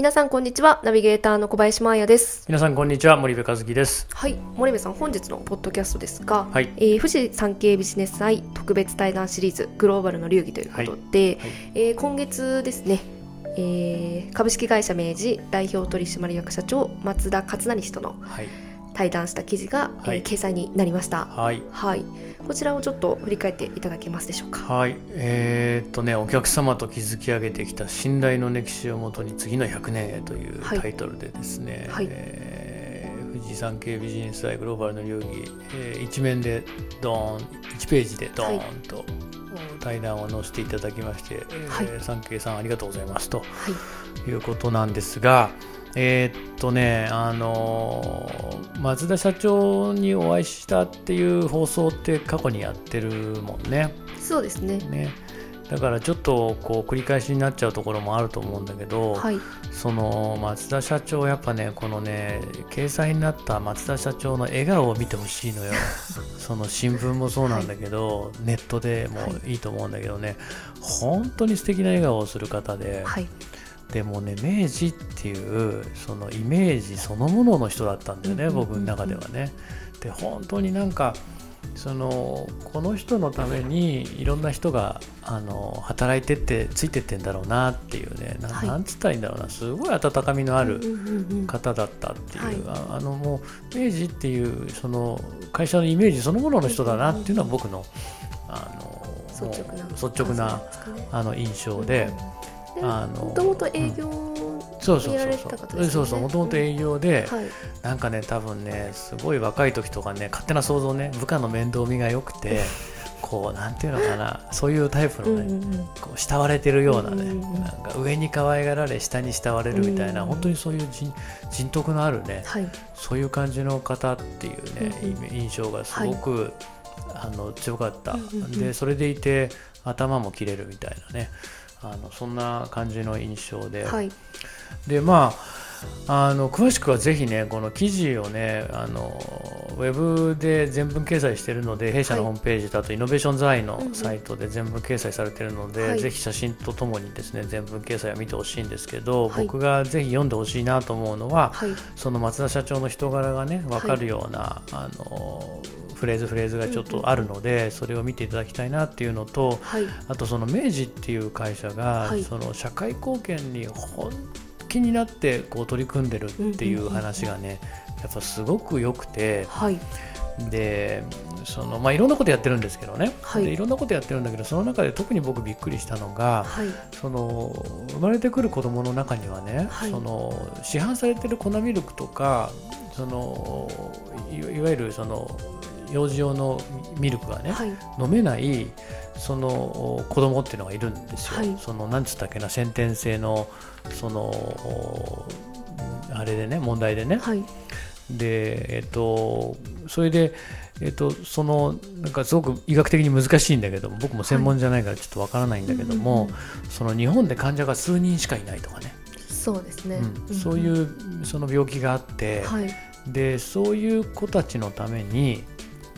皆さんこんにちは。ナビゲーターの小林真彩です。皆さんこんにちは。森部和樹です。はい。森部さん本日のポッドキャストですが、はい。えー富士山系ビジネス祭特別対談シリーズグローバルの流儀ということで、はい。えー今月ですね、えー株式会社明治代表取締役社長松田勝成氏とのはい対談した記事が、えーはい。掲載になりました。はい。はい。こちらをちょっと振り返っていただけますでしょうか？はい。えーっとねお客様と築き上げてきた信頼の歴史をもとに次の100年へというはい。タイトルでですね、はい。えー富士山系ビジネス祭グローバルの流儀、えー一面でドーン1ページでドーンと、対談を載せていただきまして、えーはい。産経さんありがとうございますとはい。いうことなんですが、えーっとね、あのー松田社長にお会いしたっていう放送って過去にやってるもんね。そうですね。ね。だからちょっとこう繰り返しになっちゃうところもあると思うんだけど、はい。その松田社長やっぱねこのね掲載になった松田社長の笑顔を見てほしいのよ。その新聞もそうなんだけど、ネットでもいいと思うんだけどね、本当に素敵な笑顔をする方で、はいでもね明治っていうそのイメージそのものの人だったんだよね、僕の中ではね。で本当になんかそのこの人のためにいろんな人があの働いてってついてってんだろうなっていうねな,、はい。なんつったらいいんだろうな。すごい温かみのある方だったっていう、はい。ああのもう明治っていうその会社のイメージそのものの人だなっていうのは僕のあの率直なあの印象で。であのもともと営業そうそうそうそう。もともと営業で、はい。なんかね多分ねすごい若い時とかね勝手な想像ね部下の面倒見が良くてこうなんていうのかなそういうタイプのね、うんうんうん。こう慕われてるようなね、うんうんうん。なんか上に可愛がられ下に慕われるみたいな、うん本当にそういう人人徳のあるねはい。そういう感じの方っていうね、うんうん。印象がすごく、あの強かった、うんうんうん。でそれでいて頭も切れるみたいなねあのそんな感じの印象で、はい。でまああの詳しくはぜひねこの記事をねあのウェブで全文掲載しているので弊社のはいホームページだとイノベーションズアイのサイトで全文掲載されているので、はい。ぜひ写真とともにですね全文掲載を見てほしいんですけど、はい。僕がぜひ読んでほしいなと思うのは、はい。その松田社長の人柄がね分かるような、あのフレーズフレーズがちょっとあるので、それを見ていただきたいなっていうのとはい。あとその明治っていう会社が、はい。その社会貢献に本気になってこう取り組んでるっていう話がね、やっぱすごく良くてはい。でその、まあ、いろんなことやってるんですけどね、はい。でいろんなことやってるんだけどその中で特に僕びっくりしたのが、はい。その生まれてくる子供の中にはね、はい。その市販されてる粉ミルクとかそのいいわゆるその幼児用のミルクがね、はい。飲めないその子供っていうのがいるんですよ。はい。そのなんつったっけな先天性のそのおあれでね問題でね。はい。でえっとそれでえっとそのなんかすごく医学的に難しいんだけども僕も専門じゃないからちょっとわからないんだけども、うんうんその日本で患者が数人しかいないとかね、そうですね。うん。そういううその病気があって、はい。でそういう子たちのために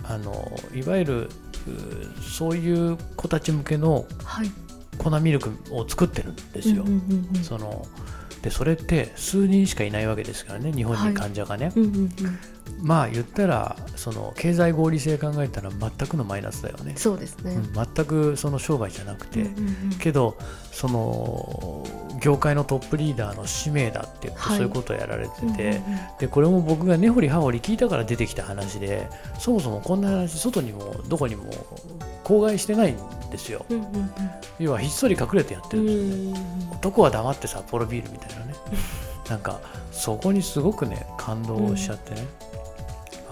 あのいわゆるうそういう子たち向けのはい。粉ミルクを作ってるんですよ。そのでそれって数人しかいないわけですからね日本に患者がね、うんうんうんまあ言ったらその経済合理性考えたら全くのマイナスだよね、そうですね。うん全くその商売じゃなくて、うんうんうん。けどその業界のトップリーダーの使命だってそういうことをやられてて、うんうんうん。でこれも僕が根掘り葉掘り聞いたから出てきた話でそもそもこんな話外にもどこにも口外してないんですよ。うんうんうん。要はひっそり隠れてやってるんですよね、男は黙って札幌ビールみたいなね。なんかそこにすごくね感動しちゃってね、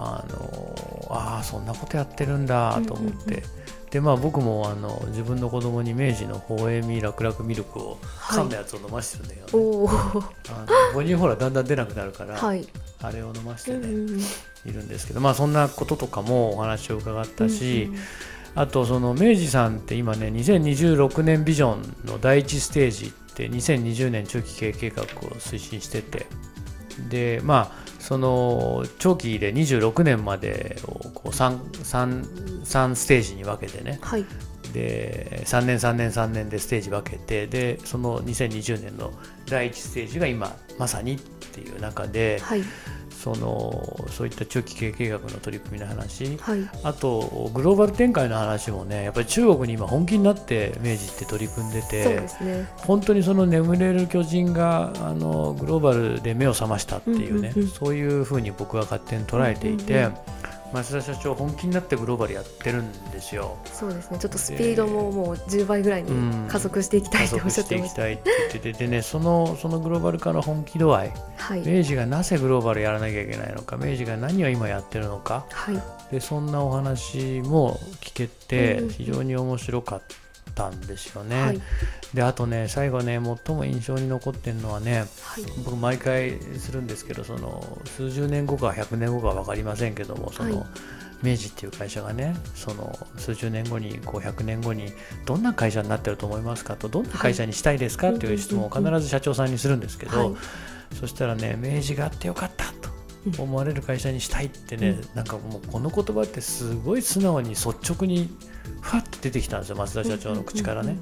あのああそんなことやってるんだと思って、でまあ僕もあの自分の子供に明治の宝永ミ楽々ミルクを噛んだやつを飲ましてるんだけど、ね。おおあの母乳ほらだんだん出なくなるから、はい。あれを飲ましてね、うんうんうん。いるんですけどまあそんなこととかもお話を伺ったし、うんうんあとその明治さんって今ね2026年ビジョンの第一ステージって2020年中期経営計画を推進してて。でまあその長期で26年までをこう 3, 3, 3ステージに分けてね。はい。で3年3年3年でステージ分けてでその2020年の第1ステージが今まさにっていう中ではいそのそういった中期経営計画の取り組みの話。はい。あとグローバル展開の話もねやっぱり中国に今本気になって明治って取り組んでてね。本当にその眠れる巨人があのグローバルで目を覚ましたっていうね、うんうんうん。そういうふうに僕は勝手に捉えていて、うんうんうん増田社長本気になってグローバルやってるんですよ。そうですね。ちょっとスピードももう10倍ぐらいにうん。加速していきたいとおっ加速しゃってました。していきたいって言っててでねそのそのグローバル化の本気度合い。はい。明治がなぜグローバルやらなきゃいけないのか。明治が何を今やってるのか。はい。でそんなお話も聞けてうん。非常に面白かった。んですよね。はい。であとね最後ね最も印象に残ってるのはねはい。僕毎回するんですけどその数十年後か100年後か分かりませんけどもその、はい。明治っていう会社がねその数十年後にこう100年後にどんな会社になってると思いますかとどんな会社にしたいですか、っていう質問を必ず社長さんにするんですけど、はい。そしたらね明治があってよかったと思われる会社にしたいってね、うん。なんかもうこの言葉ってすごい素直に率直にふわっと出てきたんですよ増田社長の口からね、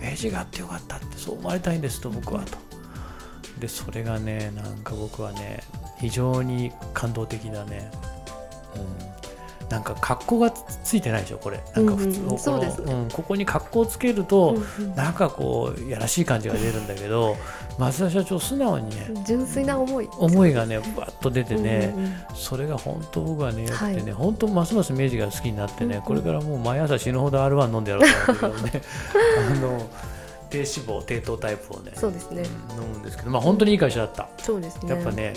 明治があってよかったってそう思われたいんですと僕はと。でそれがねなんか僕はね非常に感動的だね、うん、なんか格好がついてないでしょこれ。なんか普通のそうです。ねうん、ここに格好をつけると、うんうん。なんかこうやらしい感じが出るんだけど増田社長素直にね純粋な思い。思いがねぶわっと出てね、うんうんうん。それが本当僕はねよくてね、はい。本当ますます明治が好きになってね、うんうん。これからもう毎朝死ぬほど R1 飲んでやろうと思うんだけどね あの低脂肪低糖タイプをねそうですね。うん飲むんですけどまあ本当にいい会社だった、そうですね。やっぱね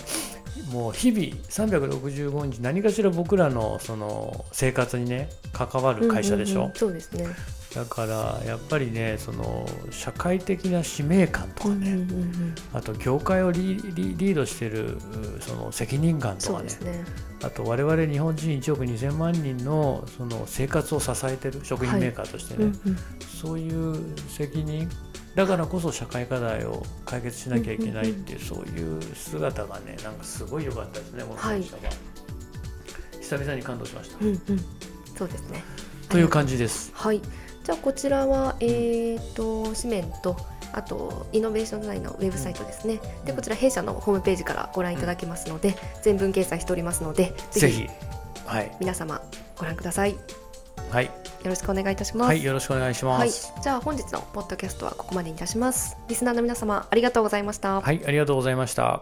もう日々365日何かしら僕らのその生活にね関わる会社でしょ、うんうんうんそうですね。だからやっぱりねその社会的な使命感とかね、うんうんうんうん。あと業界をリリリードしてるうその責任感とかねね。あと我々日本人1億2000万人のその生活を支えてる食品メーカーとしてね、うんうん。そういう責任。だからこそ社会課題を解決しなきゃいけないっていうそういう姿がねなんかすごい良かったですねこの会社は、久々に感動しました、うんうん。そうですね。という感じです。はいじゃあこちらはえー、と紙面とあとイノベーションデザインのウェブサイトですね。でこちら弊社のホームページからご覧いただけますので全文掲載しておりますのでぜひはい。皆様ご覧ください。よはい、ろしくお願いいたします、はい、よろしくお願いしまはい。すじゃあ本日のポッドキャストはここまでにいたします。リスナーの皆様ありがとうございました、はい、ありがとうございました。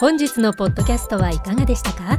本日のポッドキャストはいかがでしたか？